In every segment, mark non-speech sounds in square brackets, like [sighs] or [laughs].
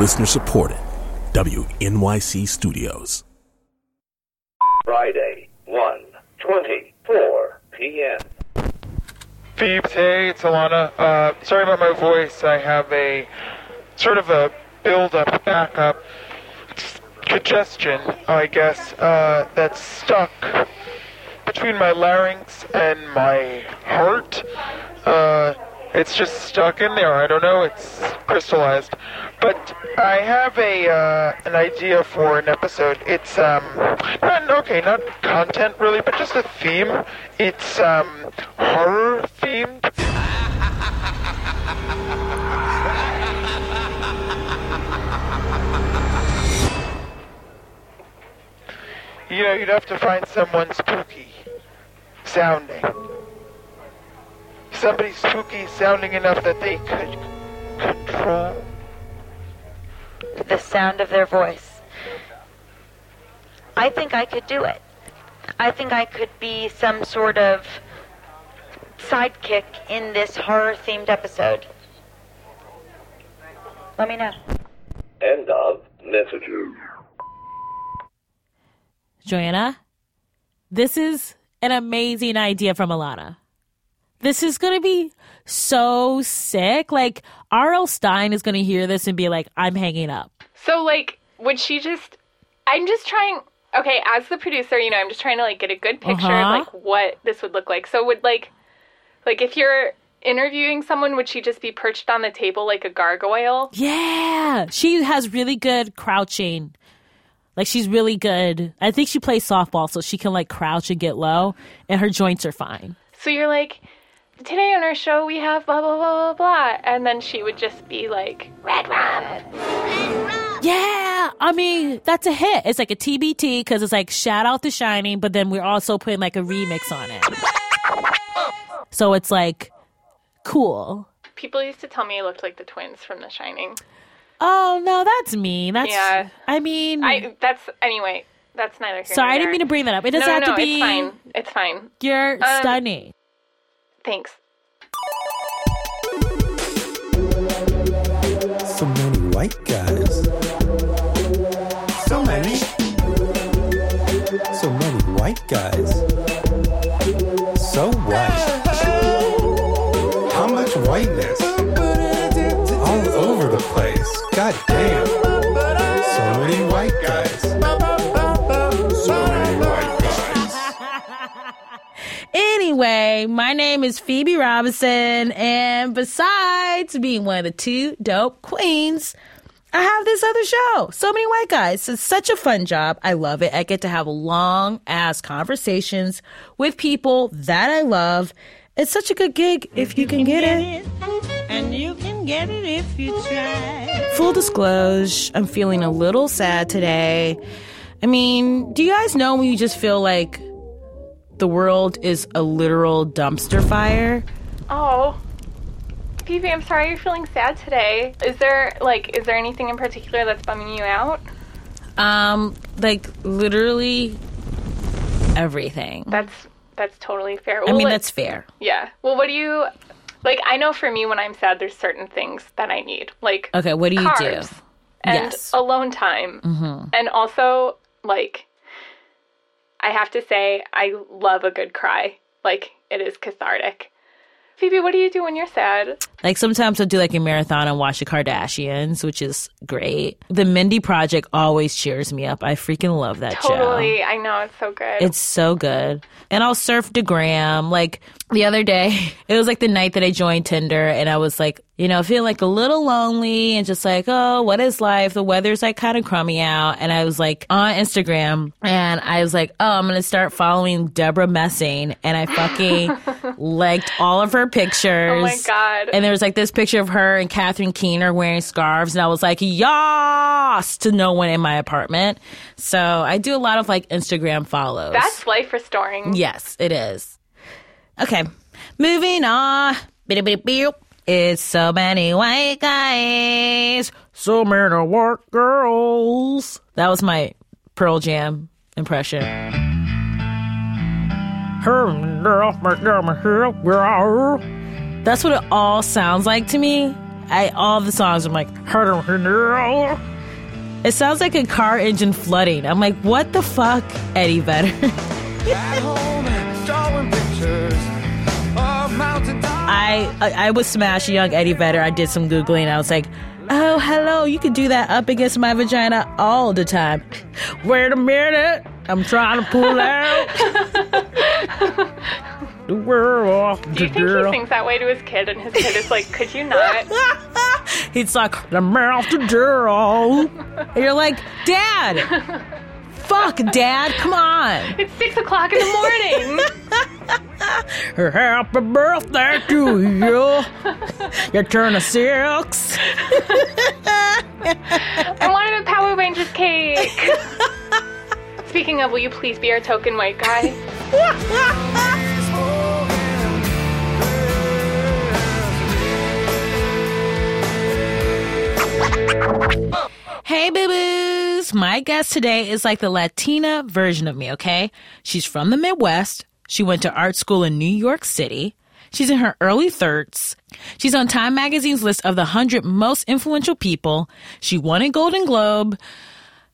Listener supported. WNYC Studios. Friday, 1:24 p.m. Phoebes, hey, it's Alana. Uh, sorry about my voice. I have a sort of a build-up, backup congestion, I guess, uh, that's stuck between my larynx and my heart. Uh, it's just stuck in there. I don't know. It's crystallized. But I have a uh, an idea for an episode. It's um not okay, not content really, but just a theme. It's um horror themed. You know, you'd have to find someone spooky sounding. Somebody spooky sounding enough that they could control. the sound of their voice. I think I could do it. I think I could be some sort of sidekick in this horror themed episode. Let me know. End of messages. Joanna, this is an amazing idea from Alana. This is going to be so sick. Like, R.L. Stine is going to hear this and be like, I'm hanging up. So like, would she just? I'm just trying. Okay, as the producer, you know, I'm just trying to like get a good picture Uh-huh. of like what this would look like. So would like, like if you're interviewing someone, would she just be perched on the table like a gargoyle? Yeah. She has really good crouching. Like, she's really good. I think she plays softball, so she can like crouch and get low, and her joints are fine. So you're like, today on our show we have blah blah blah blah blah, and then she would just be like, red rum. Red rum." Yeah, I mean that's a hit. It's like a TBT because it's like shout out to Shining, but then we're also putting like a remix on it. So it's like cool. People used to tell me I looked like the twins from The Shining. Oh no, that's me. That's Yeah. I mean, I that's anyway. That's neither here sorry, I didn't mean to bring that up. It doesn't no, have no, to be. It's fine. It's fine. You're Um, stunning. Thanks. So many white guys. So many. So many white guys. So white. How much whiteness? All over the place. God damn. So many white guys. Anyway, my name is Phoebe Robinson, and besides being one of the two dope queens, I have this other show. So many white guys. It's such a fun job. I love it. I get to have long ass conversations with people that I love. It's such a good gig if you can get it. And you can get it if you try. Full disclosure, I'm feeling a little sad today. I mean, do you guys know when you just feel like the world is a literal dumpster fire? Oh, Phoebe, I'm sorry you're feeling sad today. Is there like is there anything in particular that's bumming you out? Um, like literally everything. That's that's totally fair. I mean, that's fair. yeah. Well, what do you like? I know for me, when I'm sad, there's certain things that I need, like Okay, what do you do? and Yes. alone time, Mm-hmm. and also like I have to say, I love a good cry. Like it is cathartic. Phoebe, what do you do when you're sad? Like sometimes I'll do like a marathon and watch the Kardashians, which is great. The Mindy Project always cheers me up. I freaking love that show. Totally. I know it's so good. It's so good. And I'll surf the Degram. Like the other day, [laughs] it was like the night that I joined Tinder and I was like, you know, feeling like a little lonely and just like, oh, what is life? The weather's like kind of crummy out. And I was like on Instagram and I was like, oh, I'm going to start following Debra Messing. And I fucking [laughs] liked all of her pictures. Oh my God. And there was like this picture of her and Catherine Keener wearing scarves. And I was like, yas to no one in my apartment. So I do a lot of like Instagram follows. That's life restoring. Yes, it is. Okay, moving on. It's so many white guys, so many white girls. That was my Pearl Jam impression. That's what it all sounds like to me. I all the songs I'm like, it sounds like a car engine flooding. I'm like, what the fuck, Eddie Vedder? [laughs] I, I I was smash young Eddie Vedder. I did some googling. I was like, oh hello, you could do that up against my vagina all the time. Wait a minute, I'm trying to pull [laughs] out the world Do you think girl. he sings that way to his kid, and his kid is like, "Could you not?" [laughs] He's like, the mouth the girl. And you're like, Dad. [laughs] Fuck, Dad, come on. It's six o'clock in the morning. [laughs] Happy birthday to you. You turn a six. I wanted a Power Rangers cake. Speaking of, will you please be our token white guy? Hey, boo boos. My guest today is like the Latina version of me, okay? She's from the Midwest. She went to art school in New York City. She's in her early thirds. She's on Time Magazine's list of the 100 most influential people. She won a Golden Globe.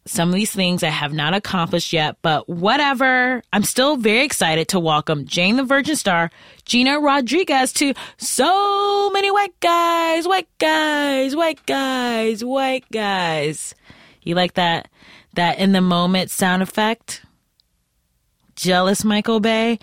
Some of these things I have not accomplished yet, but whatever. I'm still very excited to welcome Jane the Virgin Star, Gina Rodriguez to so many white guys, white guys, white guys, white guys. You like that that in the moment sound effect? Jealous Michael Bay?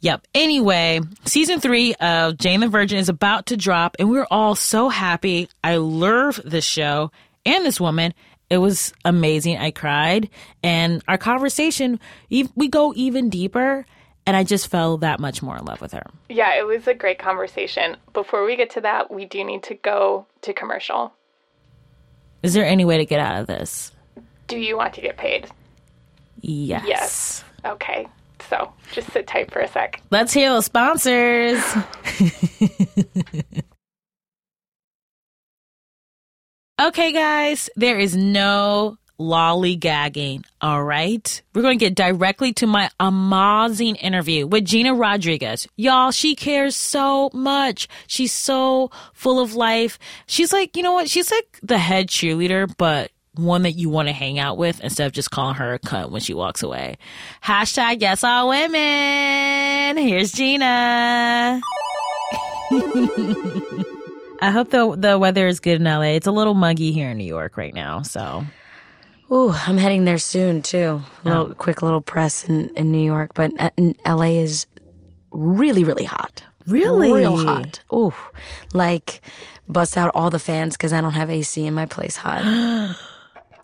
Yep. Anyway, season three of Jane the Virgin is about to drop, and we're all so happy. I love this show and this woman. It was amazing. I cried, and our conversation we go even deeper, and I just fell that much more in love with her. Yeah, it was a great conversation. Before we get to that, we do need to go to commercial. Is there any way to get out of this? Do you want to get paid? Yes. Yes. Okay. So just sit tight for a sec. Let's hear those sponsors. [laughs] okay, guys, there is no lollygagging, all right? We're going to get directly to my amazing interview with Gina Rodriguez. Y'all, she cares so much. She's so full of life. She's like, you know what? She's like the head cheerleader, but one that you want to hang out with instead of just calling her a cunt when she walks away. Hashtag yes all women. Here's Gina. [laughs] I hope the the weather is good in LA. It's a little muggy here in New York right now, so Ooh, I'm heading there soon too. A little Oh. quick little press in, in New York, but uh, in LA is really, really hot. Really? Real hot. Ooh, like bust out all the fans because I don't have AC in my place hot. [gasps] [gasps] [gasps]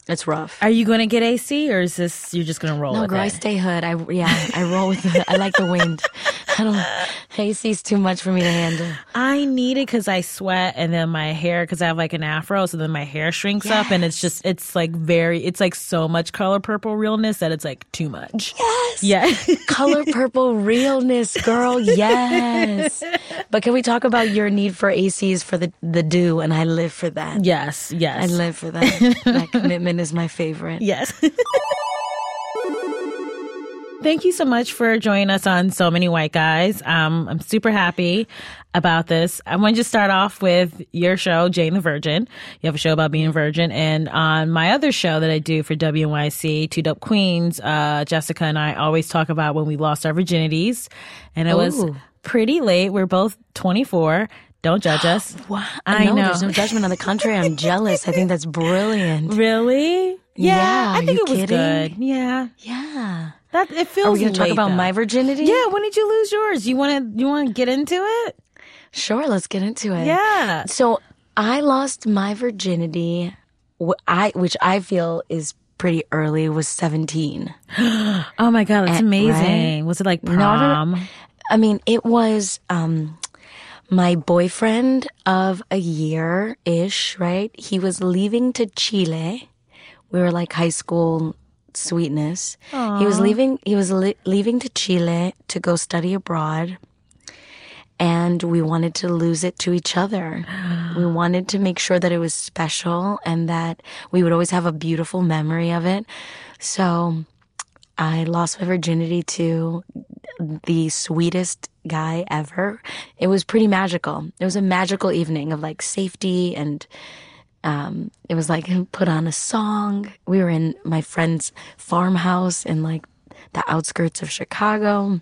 it's rough. are you going to get AC or is this you're just going to roll No, with girl, I stay hood. I yeah, I roll with the. I like the wind. [laughs] I don't. AC's too much for me to handle. I need it because I sweat and then my hair because I have like an afro, so then my hair shrinks up and it's just it's like very it's like so much color purple realness that it's like too much. Yes. Yeah. [laughs] Color purple realness, girl. Yes. But can we talk about your need for ACs for the the do? And I live for that. yes. Yes. I live for that. that [laughs] commitment is my favorite. Yes. Thank you so much for joining us on So Many White Guys. Um, I'm super happy about this. I want to just start off with your show, Jane the Virgin. You have a show about being a virgin. And on my other show that I do for WNYC, Two Dope Queens, uh, Jessica and I always talk about when we lost our virginities. And it was pretty late. We're both 24. Don't judge us. [gasps] Wow. I know, know. There's no judgment on the country. I'm [laughs] jealous. I think that's brilliant. Really? Yeah, Yeah, I think you it was kidding? good. Yeah. Yeah. That it feels Are we going to talk about though. my virginity? Yeah, when did you lose yours? You want to you want to get into it? Sure. Let's get into it. Yeah. So I lost my virginity, I which I feel is pretty early. Was 17. [gasps] Oh my god, that's Eh, amazing. Was it like No, no, no. prom? I mean, it was um my boyfriend of a year ish, right? He was leaving to Chile. We were like high school sweetness. He was leaving. He was li- leaving to Chile to go study abroad. And we wanted to lose it to each other. we [gasps] wanted to make sure that it was special and that we would always have a beautiful memory of it. So I lost my virginity to the sweetest guy ever. It was pretty magical. It was a magical evening of like safety and um, it was like [laughs] put on a song. We were in my friend's farmhouse in like the outskirts of Chicago.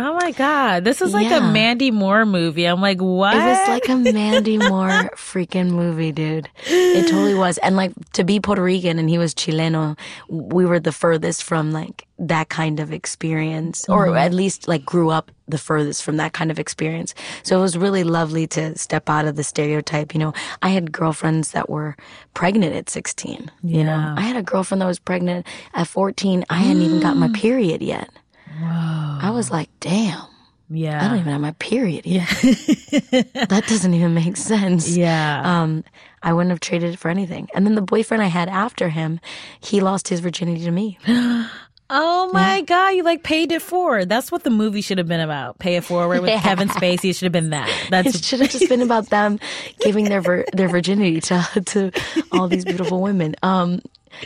Oh my god, this is like a Mandy Moore movie. I'm like, what? It was like a [laughs] Mandy Moore freaking movie, dude. It totally was. And like to be Puerto Rican and he was Chileno, we were the furthest from like that kind of experience, or Mhm. at least like grew up the furthest from that kind of experience. So it was really lovely to step out of the stereotype. You know, I had girlfriends that were pregnant at 16. You know, I had a girlfriend that was pregnant at 14. I hadn't even got my period yet. I was like, damn. Yeah. I don't even have my period yet. [laughs] that doesn't even make sense. Yeah. Um, I wouldn't have traded it for anything. And then the boyfriend I had after him, he lost his virginity to me. [gasps] Oh my god, you like paid it forward. That's what the movie should have been about. Pay it forward with [laughs] Yeah. Kevin Spacey. It should have been that. That's it should have just been about them giving their vir- their virginity to [laughs] to all these beautiful women. Um,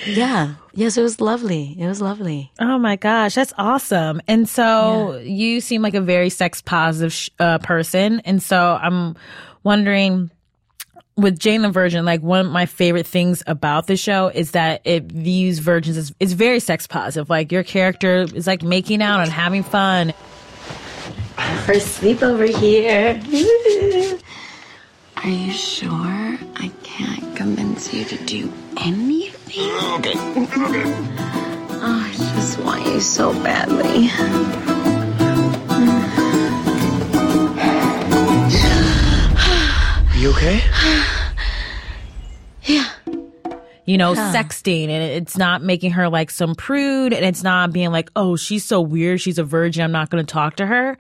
yeah, yes, it was lovely. It was lovely. Oh my gosh, that's awesome. And so you seem like a very sex positive sh- uh, person. And so I'm wondering with Jane the Virgin, like one of my favorite things about the show is that it views virgins as it's very sex positive. Like your character is like making out and having fun. First sleepover here. [laughs] Are you sure I can't convince you to do anything? Okay. Oh, I just want you so badly. You okay? [sighs] Yeah. You know, Yeah. sexting and it's not making her like some prude and it's not being like, oh, she's so weird. She's a virgin. I'm not going to talk to her.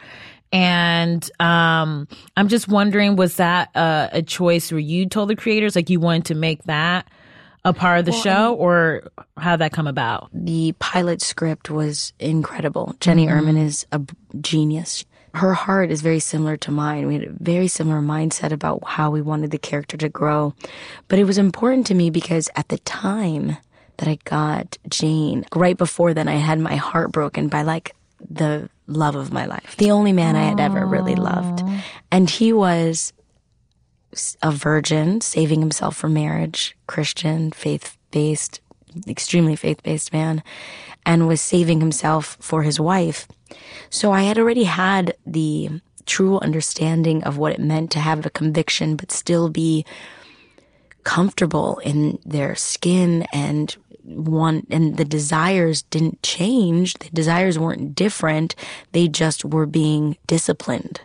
And um, I'm just wondering, was that a, a choice where you told the creators like you wanted to make that a part of the Well, show, or how did that come about? The pilot script was incredible. Jenny Mhm. Urman is a genius. Her heart is very similar to mine. We had a very similar mindset about how we wanted the character to grow. But it was important to me because at the time that I got Jane, right before then, I had my heart broken by like the love of my life, the only man I had ever really loved. And he was a virgin, saving himself for marriage, Christian, faith based, extremely faith based man, and was saving himself for his wife. So I had already had the true understanding of what it meant to have a conviction, but still be comfortable in their skin and one and the desires didn't change the desires weren't different they just were being disciplined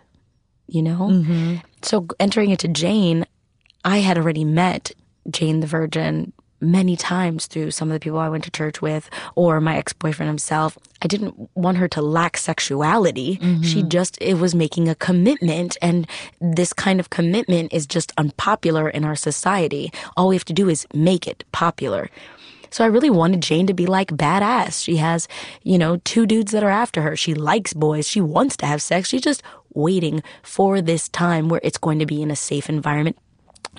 you know mm-hmm. so entering into Jane, I had already met Jane the Virgin many times through some of the people I went to church with or my ex-boyfriend himself. I didn't want her to lack sexuality. Mm-hmm. She just it was making a commitment and this kind of commitment is just unpopular in our society. All we have to do is make it popular. So I really wanted Jane to be like badass. She has, you know, two dudes that are after her. She likes boys. She wants to have sex. She's just waiting for this time where it's going to be in a safe environment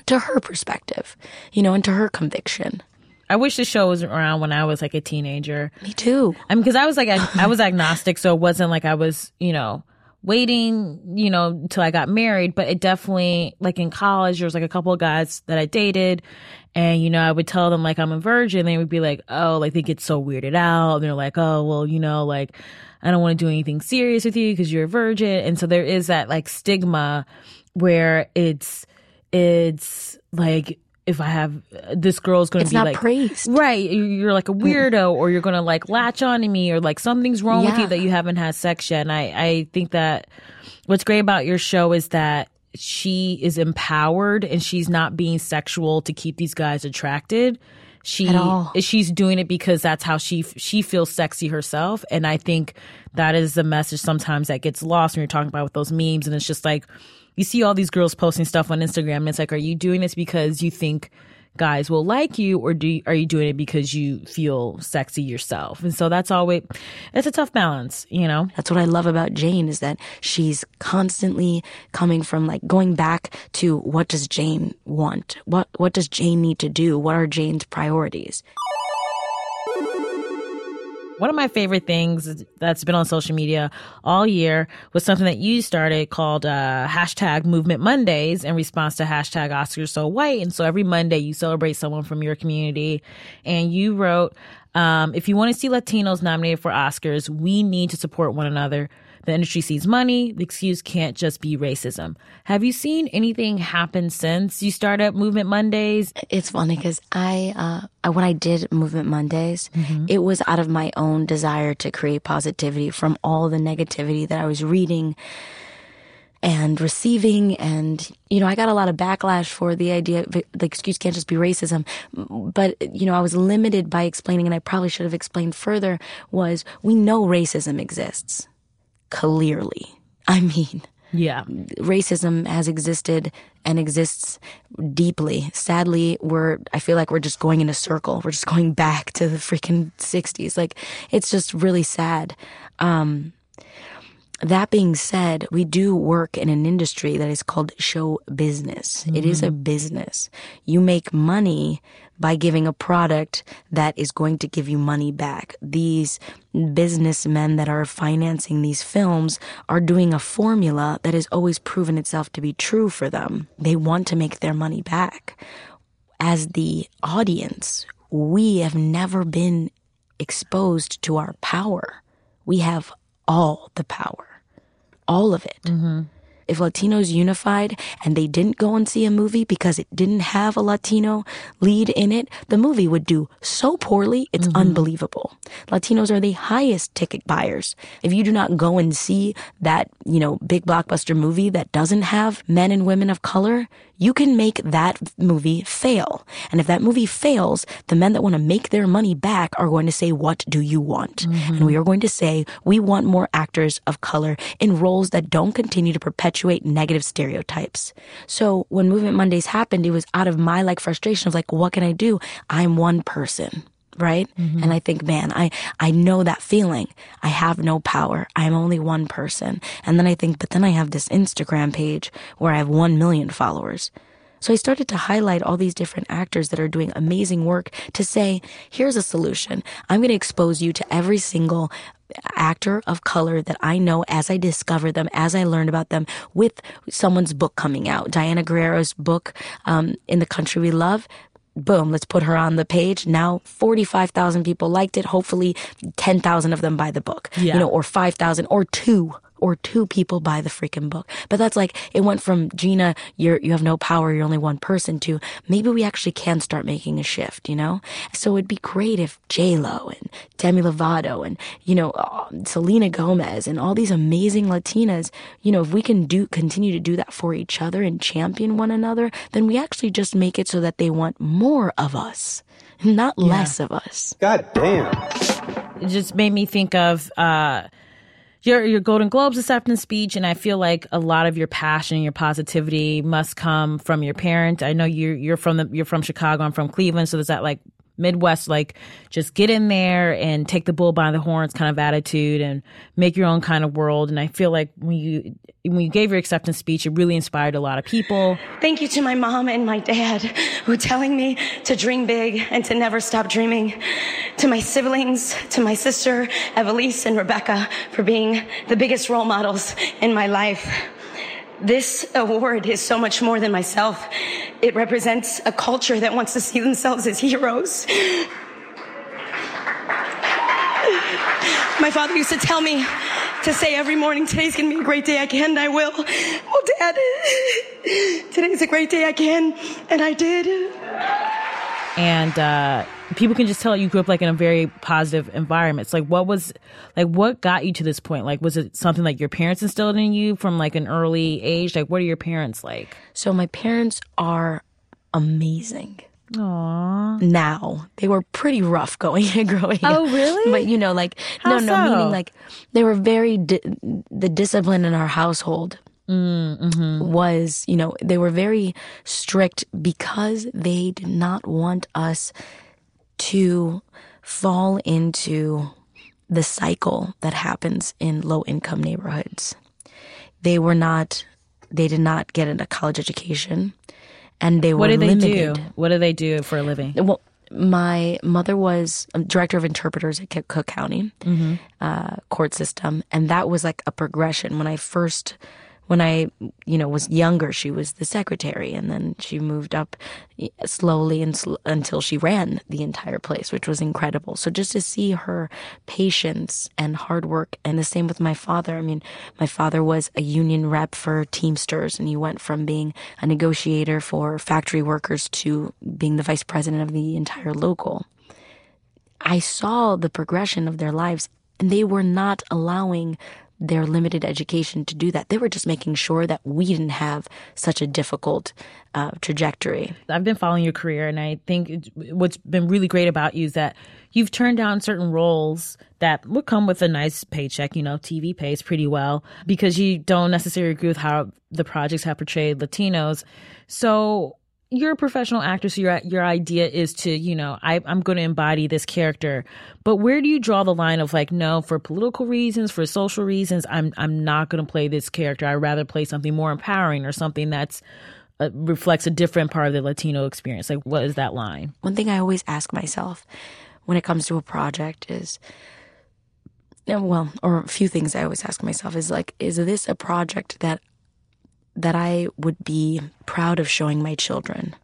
to her perspective, you know, and to her conviction. I wish the show was around when I was like a teenager. Me too. I mean, because I was like, I, I was agnostic, so it wasn't like I was, you know, waiting, you know, till I got married. But it definitely, like in college, there was like a couple of guys that I dated, and you know, I would tell them like I'm a virgin. They would be like, oh, like they get so weirded out. And they're like, oh, well, you know, like I don't want to do anything serious with you because you're a virgin. And so there is that like stigma where it's it's like if I have this girl's going to be not like praised. right? you- You're like a mm. weirdo, or you're going to like latch on to me, or like something's wrong with you that you haven't had sex yet. And I I think that what's great about your show is that she is empowered and she's not being sexual to keep these guys attracted. She she's doing it because that's how she she feels sexy herself, and I think that is the message sometimes that gets lost when you're talking about with those memes, and it's just like you see all these girls posting stuff on Instagram, and it's like, are you doing this because you think guys will like you, or do you, are you doing it because you feel sexy yourself? And so that's always it's a tough balance, you know. That's what I love about Jane is that she's constantly coming from like going back to what does Jane want? What what does Jane need to do? What are Jane's priorities? One of my favorite things that's been on social media all year was something that you started called uh, hashtag Movement Mondays in response to hashtag Oscars So White. And so every Monday you celebrate someone from your community. And you wrote, um, if you want to see Latinos nominated for Oscars, we need to support one another. The industry sees money. The excuse can't just be racism. Have you seen anything happen since you started Movement Mondays? It's funny because I, uh, I, when I did Movement Mondays, it was out of my own desire to create positivity from all the negativity that I was reading and receiving. And, you know, I got a lot of backlash for the idea, the excuse can't just be racism. But, you know, I was limited by explaining, and I probably should have explained further, was we know racism exists. Clearly. [laughs] I mean, Yeah. racism has existed and exists deeply. Sadly, we're, I feel like we're just going in a circle. We're just going back to the freaking 60s. Like, it's just really sad. Um, that being said, we do work in an industry that is called show business. It is a business. You make money by giving a product that is going to give you money back. These businessmen that are financing these films are doing a formula that has always proven itself to be true for them. They want to make their money back. As the audience, we have never been exposed to our power. We have all the power, all of it. Mm-hmm. If Latinos unified and they didn't go and see a movie because it didn't have a Latino lead in it, the movie would do so poorly, it's mm-hmm. unbelievable. Latinos are the highest ticket buyers. If you do not go and see that, you know, big blockbuster movie that doesn't have men and women of color, you can make that movie fail. And if that movie fails, the men that want to make their money back are going to say, What do you want? Mm-hmm. And we are going to say, We want more actors of color in roles that don't continue to perpetuate negative stereotypes. So when Movement Mondays happened, it was out of my like frustration of like, What can I do? I'm one person. Right. And I think, man, I, I know that feeling. I have no power. I'm only one person. And then I think, but then I have this Instagram page where I have 1 million followers. So I started to highlight all these different actors that are doing amazing work to say, here's a solution. I'm going to expose you to every single actor of color that I know as I discover them, as I learn about them with someone's book coming out. Diana Guerrero's book, um, In the Country We Love. Boom, let's put her on the page. Now 45,000 people liked it. Hopefully 10,000 of them buy the book. Yeah. You know, or 5,000 or two or two people buy the freaking book. But that's like it went from Gina, you're you have no power, you're only one person to maybe we actually can start making a shift, you know? So it'd be great if J Lo and Demi Lovato and you know uh, Selena Gomez and all these amazing Latinas, you know, if we can do continue to do that for each other and champion one another, then we actually just make it so that they want more of us, not less of us. God damn. it just made me think of uh your your Golden Globes acceptance speech, and I feel like a lot of your passion and your positivity must come from your parents. I know you're you're from the you're from Chicago. I'm from Cleveland, so there's that like Midwest like just get in there and take the bull by the horns kind of attitude and make your own kind of world. And I feel like when you when you gave your acceptance speech, it really inspired a lot of people. Thank you to my mom and my dad who telling me to dream big and to never stop dreaming. To my siblings, to my sister, Ivelisse and Rebecca for being the biggest role models in my life. This award is so much more than myself. It represents a culture that wants to see themselves as heroes. My father used to tell me to say every morning, today's gonna be a great day, I can, and I will. Well, Dad, [laughs] today's a great day, I can, and I did. and uh, people can just tell you grew up like in a very positive environment. It's like what was like what got you to this point? Like was it something like your parents instilled in you from like an early age? Like what are your parents like? So my parents are amazing. Aww. now. They were pretty rough going [laughs] and growing oh, up. Oh, really? But you know, like How no, no, so? meaning like they were very di- the discipline in our household mm, mm-hmm. was, you know, they were very strict because they did not want us to fall into the cycle that happens in low income neighborhoods. They were not they did not get a college education and they What were do they limited. do? What do they do for a living? Well, my mother was a director of interpreters at Cook County uh, court system, and that was like a progression. When I first, when I, you know, was younger, she was the secretary, and then she moved up slowly and sl- until she ran the entire place, which was incredible. So just to see her patience and hard work, and the same with my father. I mean, my father was a union rep for Teamsters, and he went from being a negotiator for factory workers to being the vice president of the entire local. I saw the progression of their lives, and they were not allowing their limited education to do that. They were just making sure that we didn't have such a difficult uh, trajectory. I've been following your career, and I think it- what's been really great about you is that you've turned down certain roles that would come with a nice paycheck. You know, TV pays pretty well because you don't necessarily agree with how the projects have portrayed Latinos. So you're a professional actor, so your your idea is to, you know, I, I'm going to embody this character. But where do you draw the line of like, no, for political reasons, for social reasons, I'm I'm not going to play this character. I'd rather play something more empowering or something that's uh, reflects a different part of the Latino experience. Like, what is that line? One thing I always ask myself when it comes to a project is, well, or a few things I always ask myself is like, is this a project that that I would be proud of showing my children?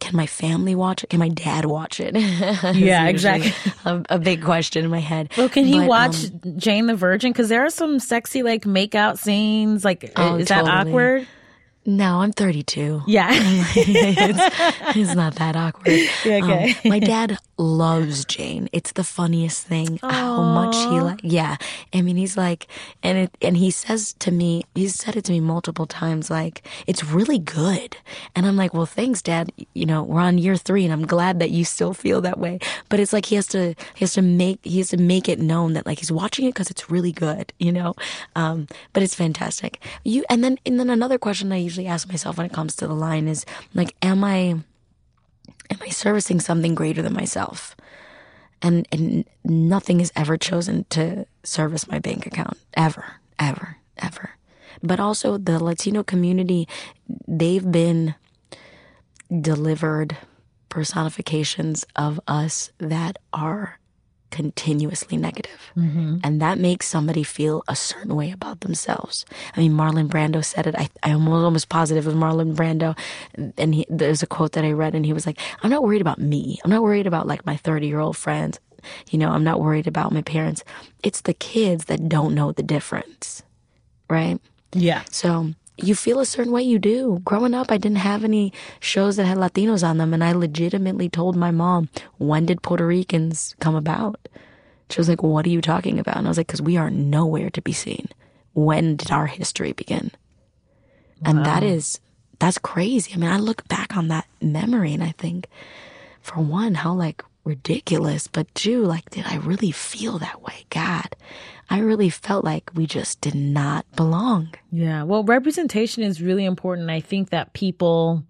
Can my family watch it? Can my dad watch it? [laughs] Yeah, exactly. [laughs] A, a big question in my head. Well, can he But, watch um, Jane the Virgin? Because there are some sexy like makeout scenes. Like, Oh, is that awkward? No, I'm 32. Yeah. [laughs] it's, it's not that awkward. [laughs] Yeah, okay. Um, my dad loves Jane. It's the funniest thing how much he like. Yeah, I mean, he's like, and it, and he says to me, he's said it to me multiple times, like it's really good. And I'm like, well, thanks, Dad. You know, we're on year three, and I'm glad that you still feel that way. But it's like he has to, he has to make, he has to make it known that like he's watching it because it's really good. You know, um, but it's fantastic. You and then and then another question that I usually ask myself when it comes to the line is like, am I am I servicing something greater than myself? And and nothing is ever chosen to service my bank account ever, ever, ever. But also the Latino community, they've been delivered personifications of us that are continuously negative. Mm-hmm. And that makes somebody feel a certain way about themselves. I mean, Marlon Brando said it. I, I'm almost positive it was Marlon Brando. And he, there's a quote that I read, and he was like, I'm not worried about me. I'm not worried about like my 30 year old friends. You know, I'm not worried about my parents. It's the kids that don't know the difference. Right? yeah. So you feel a certain way you do. Growing up, I didn't have any shows that had Latinos on them, and I legitimately told my mom, when did Puerto Ricans come about? She was like, what are you talking about? And I was like, because we are nowhere to be seen. When did our history begin? And that is, that's crazy. I mean, I look back on that memory and I think, for one, how like ridiculous, but two, like, did I really feel that way? God, I really felt like we just did not belong. Yeah. Well, representation is really important. I think that people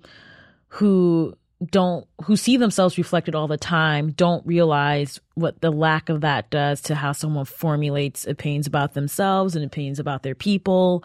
who don't who see themselves reflected all the time don't realize what the lack of that does to how someone formulates opinions about themselves and opinions about their people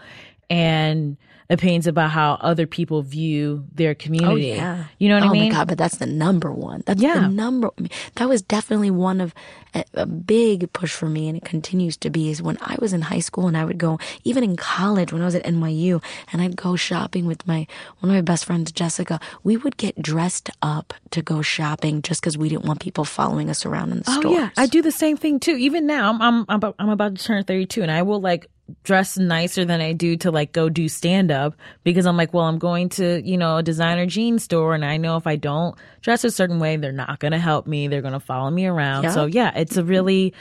and opinions about how other people view their community. Oh, yeah. You know what oh I mean? Oh my god, but that's the number one. That's Yeah. the number. I mean, that was definitely one of a, a big push for me, and it continues to be. Is when I was in high school and I would go, even in college when I was at NYU, and I'd go shopping with my one of my best friends, Jessica. We would get dressed up to go shopping just because we didn't want people following us around in the Oh stores. yeah, I do the same thing too. Even now, I'm I'm I'm about, I'm about to turn 32, and I will like dress nicer than I do to like go do stand up because I'm like, well, I'm going to you know a designer jean store, and I know if I don't dress a certain way, they're not going to help me. They're going to follow me around. Yeah. So yeah, it's a really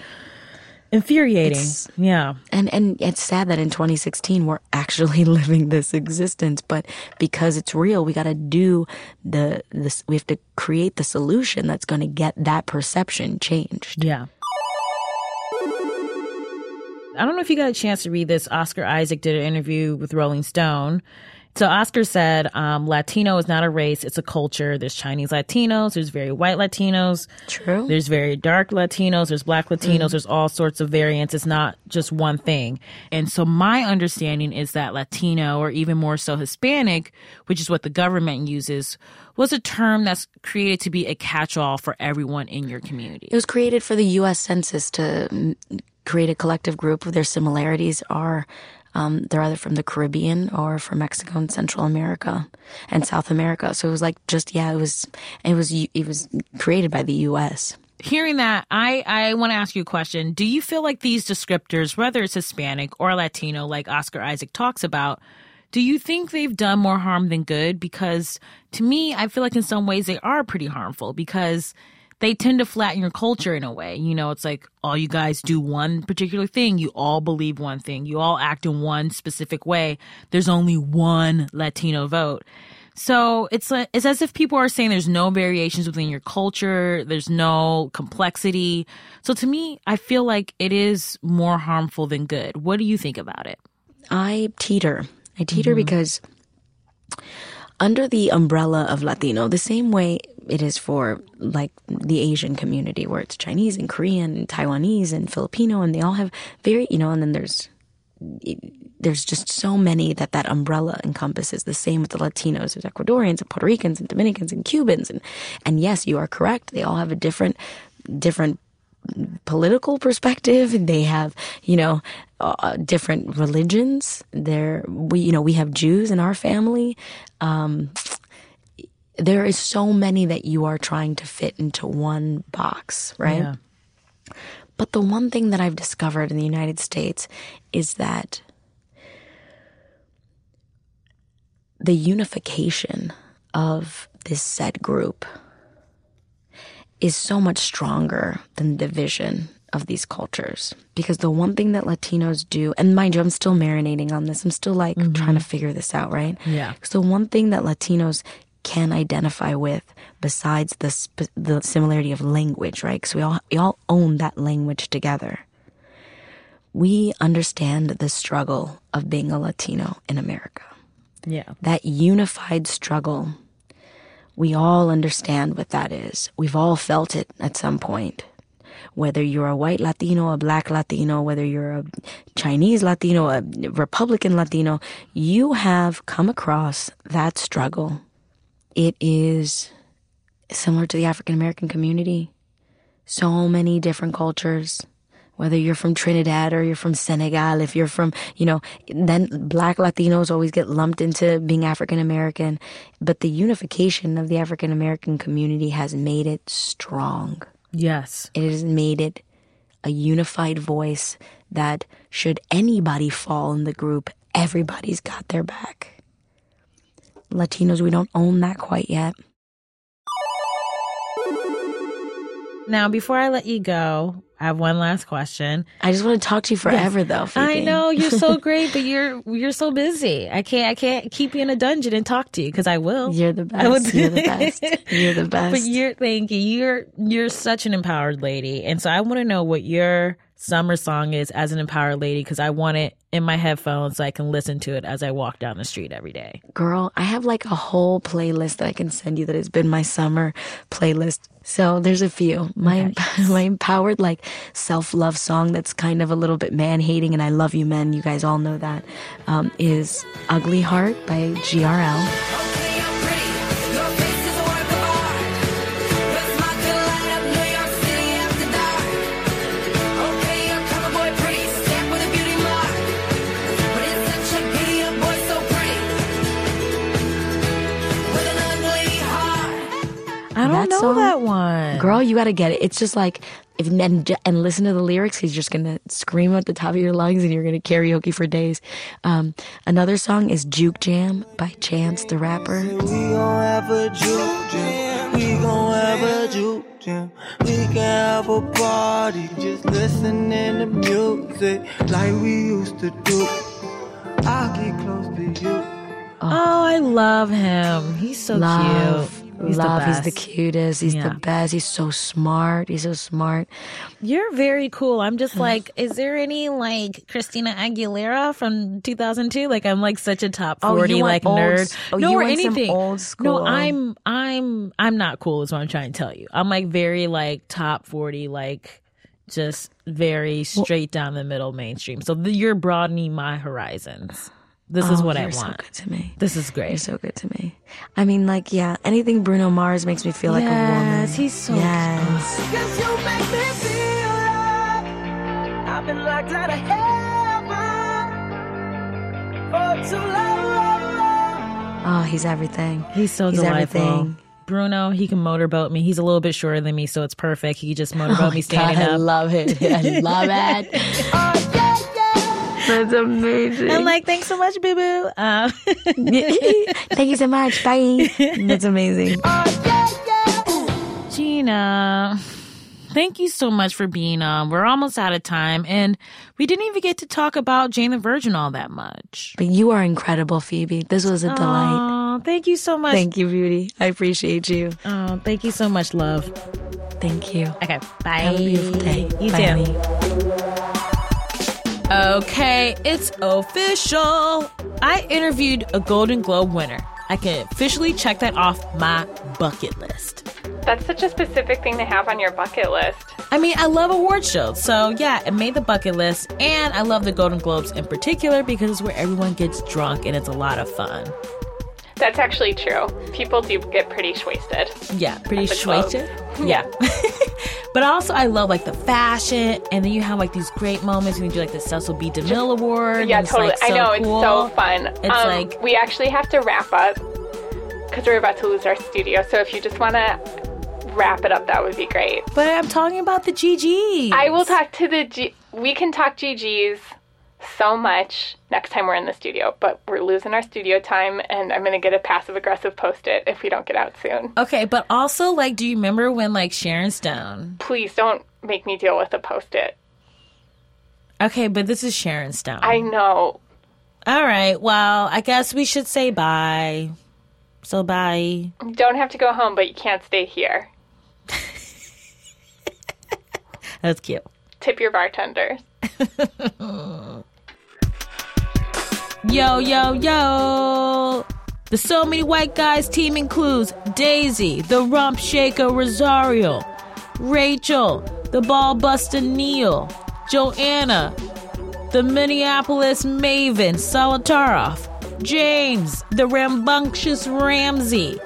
infuriating. It's- yeah. And and it's sad that in 2016 we're actually [laughs] living this existence, but because it's real, we got to do the this. We have to create the solution that's going to get that perception changed. Yeah. I don't know if you got a chance to read this. Oscar Isaac did an interview with Rolling Stone, So Oscar said, um, Latino is not a race; it's a culture. There's Chinese Latinos. There's very white Latinos. True. There's very dark Latinos. There's black Latinos. There's all sorts of variants. It's not just one thing. And so my understanding is that Latino, or even more so Hispanic, which is what the government uses, was a term that's created to be a catch-all for everyone in your community. It was created for the U.S. Census to create a collective group. Their similarities are um, they're either from the Caribbean or from Mexico and Central America and South America. So it was like just yeah, it was it was it was created by the U.S. Hearing that, I, I want to ask you a question. Do you feel like these descriptors, whether it's Hispanic or Latino, like Oscar Isaac talks about, do you think they've done more harm than good? Because to me, I feel like in some ways they are pretty harmful because they tend to flatten your culture in a way. You know, it's like all you guys do one particular thing. You all believe one thing. You all act in one specific way. There's only one Latino vote. So it's like, it's as if people are saying there's no variations within your culture. There's no complexity. So to me, I feel like it is more harmful than good. What do you think about it? I teeter. I teeter mm-hmm. because under the umbrella of Latino, the same way it is for like the Asian community, where it's Chinese and Korean and Taiwanese and Filipino, and they all have very, you know, and then there's there's just so many that that umbrella encompasses. The same with the Latinos. There's Ecuadorians and Puerto Ricans and Dominicans and Cubans, and and yes, you are correct. They all have a different different political perspective. They have, you know, uh, different religions. There, we, you know, we have Jews in our family. Um, there is so many that you are trying to fit into one box, right? Yeah. But the one thing that I've discovered in the United States is that the unification of this said group is so much stronger than the division of these cultures. Because the one thing that Latinos do, and mind you, I'm still marinating on this, I'm still like mm-hmm. trying to figure this out, right? Yeah. So one thing that Latinos can identify with, besides the sp- the similarity of language, right? Because we all we all own that language together. We understand the struggle of being a Latino in America. Yeah. That unified struggle. We all understand what that is. We've all felt it at some point. Whether you're a white Latino, a black Latino, whether you're a Chinese Latino, a Republican Latino, you have come across that struggle. It is similar to the African American community. So many different cultures. Whether you're from Trinidad or you're from Senegal, if you're from, you know, then black Latinos always get lumped into being African American. But the unification of the African American community has made it strong. Yes. It has made it a unified voice that should anybody fall in the group, everybody's got their back. Latinos, we don't own that quite yet. Now, before I let you go, I have one last question. I just want to talk to you forever, though. I know you're so [laughs] great, but you're you're so busy. I can't I can't keep you in a dungeon and talk to you because I will. You're the best. I would- You're the best. You're the [laughs] best. But you're thank you. You're you're such an empowered lady, and so I want to know what your summer song is as an empowered lady because I want it in my headphones so I can listen to it as I walk down the street every day. Girl, I have like a whole playlist that I can send you that has been my summer playlist. So there's a few. My [laughs] my empowered like self love song that's kind of a little bit man hating, and I love you men. You guys all know that. Um, is "Ugly Heart" by GRL. Girl, you got to get it. It's just like if and, and listen to the lyrics. He's just gonna scream at the top of your lungs, and you're gonna karaoke for days. Um, another song is "Juke Jam" by Chance the Rapper. We gon' have a juke jam. We gon' have a juke jam. We can have a party, just listening to music like we used to do. I'll get close to you. Oh, I love him. He's so love, cute. He's the love. He's the cutest. He's Yeah. the best. He's so smart. He's so smart. You're very cool. I'm just like, is there any like Christina Aguilera from 2002? Like, I'm like such a top Oh, 40 want like old nerd. oh, no, you or want some anything. old school. No, I'm, I'm, I'm not cool. Is what I'm trying to tell you. I'm like very like top 40, like just very straight down the middle mainstream. So th- you're broadening my horizons. This is Oh, what I you're so want. good to me. This is great. You're so good to me. I mean, like, yeah, anything Bruno Mars makes me feel like a woman. Yes, he's so yes. Cause you make me feel like I've been locked out of heaven for too long. Oh, he's everything. He's so He's delightful. everything. Bruno, he can motorboat me. He's a little bit shorter than me, so it's perfect. He can just motorboat Oh me my standing God, I love it. I love [laughs] it. That's amazing. I'm like, thanks so much, boo boo. Um, [laughs] Thank you so much. Bye. That's amazing. [laughs] Gina, thank you so much for being on. We're almost out of time, and we didn't even get to talk about Jane the Virgin all that much. But you are incredible, Phoebe. This was a delight. Oh, thank you so much. Thank you, Beauty. I appreciate you. Oh, thank you so much, love. Thank you. Okay, bye. Have a beautiful day. You Bye. too. Okay, it's official. I interviewed a Golden Globe winner. I can officially check that off my bucket list. That's such a specific thing to have on your bucket list. I mean, I love award shows, so yeah, it made the bucket list. And I love the Golden Globes in particular because it's where everyone gets drunk and it's a lot of fun. That's actually true. People do get pretty wasted. Yeah, pretty At the Globes. swayed. Yeah. [laughs] but also, I love like the fashion, and then you have like these great moments when you do like the Cecil B. DeMille Award. Yeah, it's, totally. like, I so know cool. it's so fun. It's Um, like we actually have to wrap up because we're about to lose our studio. So if you just want to wrap it up, that would be great. But I'm talking about the GG. I will talk to the G. We can talk GGs so much next time we're in the studio, but we're losing our studio time, and I'm gonna get a passive aggressive post it if we don't get out soon. Okay, but also like, do you remember when like Sharon Stone? Please don't make me deal with a post it. Okay, but this is Sharon Stone. I know. All right. Well, I guess we should say bye. So bye. You don't have to go home, but you can't stay here. [laughs] That's cute. Tip your bartenders. [laughs] Yo, yo, yo. The So Many White Guys team includes Daisy, the Rump Shaker Rosario, Rachel, the Ball Buster Neil, Joanna, the Minneapolis Maven Solotaroff, James, the Rambunctious Ramsey,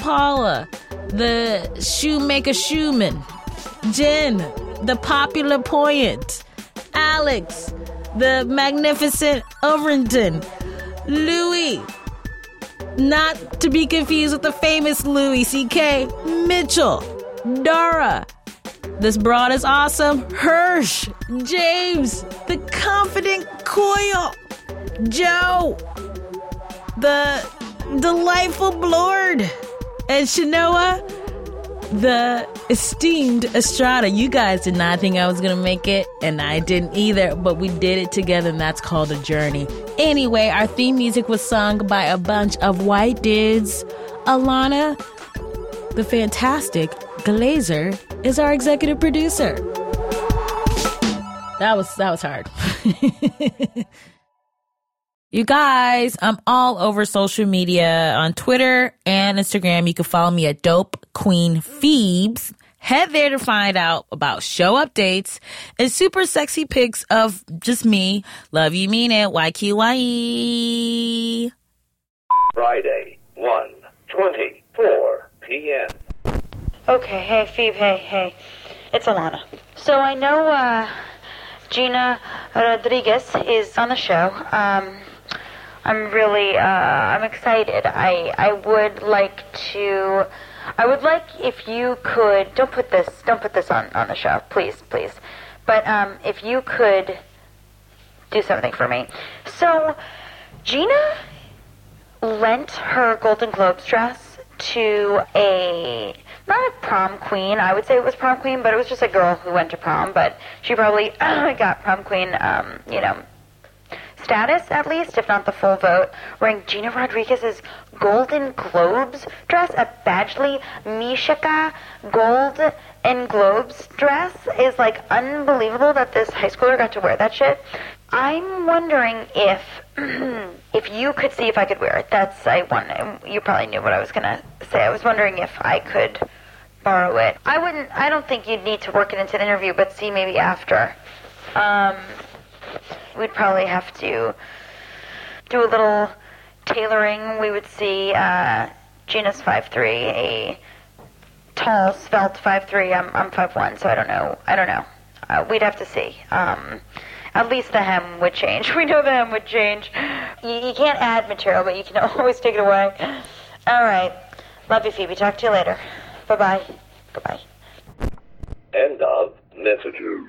Paula, the Shoemaker Schumann, Jen, the Popular Poyant, Alex, the Magnificent Overington, Louis, not to be confused with the famous Louis C.K. Mitchell, Dara, this broad is awesome, Hirsch, James, the confident Coil, Joe, the delightful Plourde, and Shanoa, the esteemed Estrada. You guys did not think I was gonna make it, and I didn't either, but we did it together, and that's called a journey. Anyway, our theme music was sung by a bunch of white dudes. Alana, the fantastic Glazer, is our executive producer. That was that was hard. [laughs] You guys, I'm all over social media on Twitter and Instagram. You can follow me at Dope Queen Phoebes. Head there to find out about show updates and super sexy pics of just me. Love you, mean it. YQYE. Friday, 1.24 p.m. Okay, hey, Phoebe, hey, hey. It's Alana. So I know uh, Gina Rodriguez is on the show. Um, I'm really, uh, I'm excited. I, I would like to, I would like if you could, don't put this, don't put this on, on the show, please, please. But um, if you could do something for me. So, Gina lent her Golden Globes dress to a not a prom queen. I would say it was prom queen, but it was just a girl who went to prom. But she probably [coughs] got prom queen, um, you know, status, at least, if not the full vote, wearing Gina Rodriguez's Golden Globes dress, a Badgley Mischka Gold and Globes dress, is like unbelievable that this high schooler got to wear that shit. I'm wondering if [clears throat] if you could see if I could wear it. That's I want. You probably knew what I was gonna say. I was wondering if I could borrow it. I wouldn't. I don't think you'd need to work it into the interview, but see maybe after. Um, we'd probably have to do a little tailoring. We would see uh, five three, a tall, svelte five three. I'm I'm five one, so I don't know. I don't know. Uh, we'd have to see. Um, at least the hem would change. [laughs] We know the hem would change. You, you can't add material, but you can [laughs] always take it away. All right. Love you, Phoebe. Talk to you later. Bye bye. Goodbye. End of messages.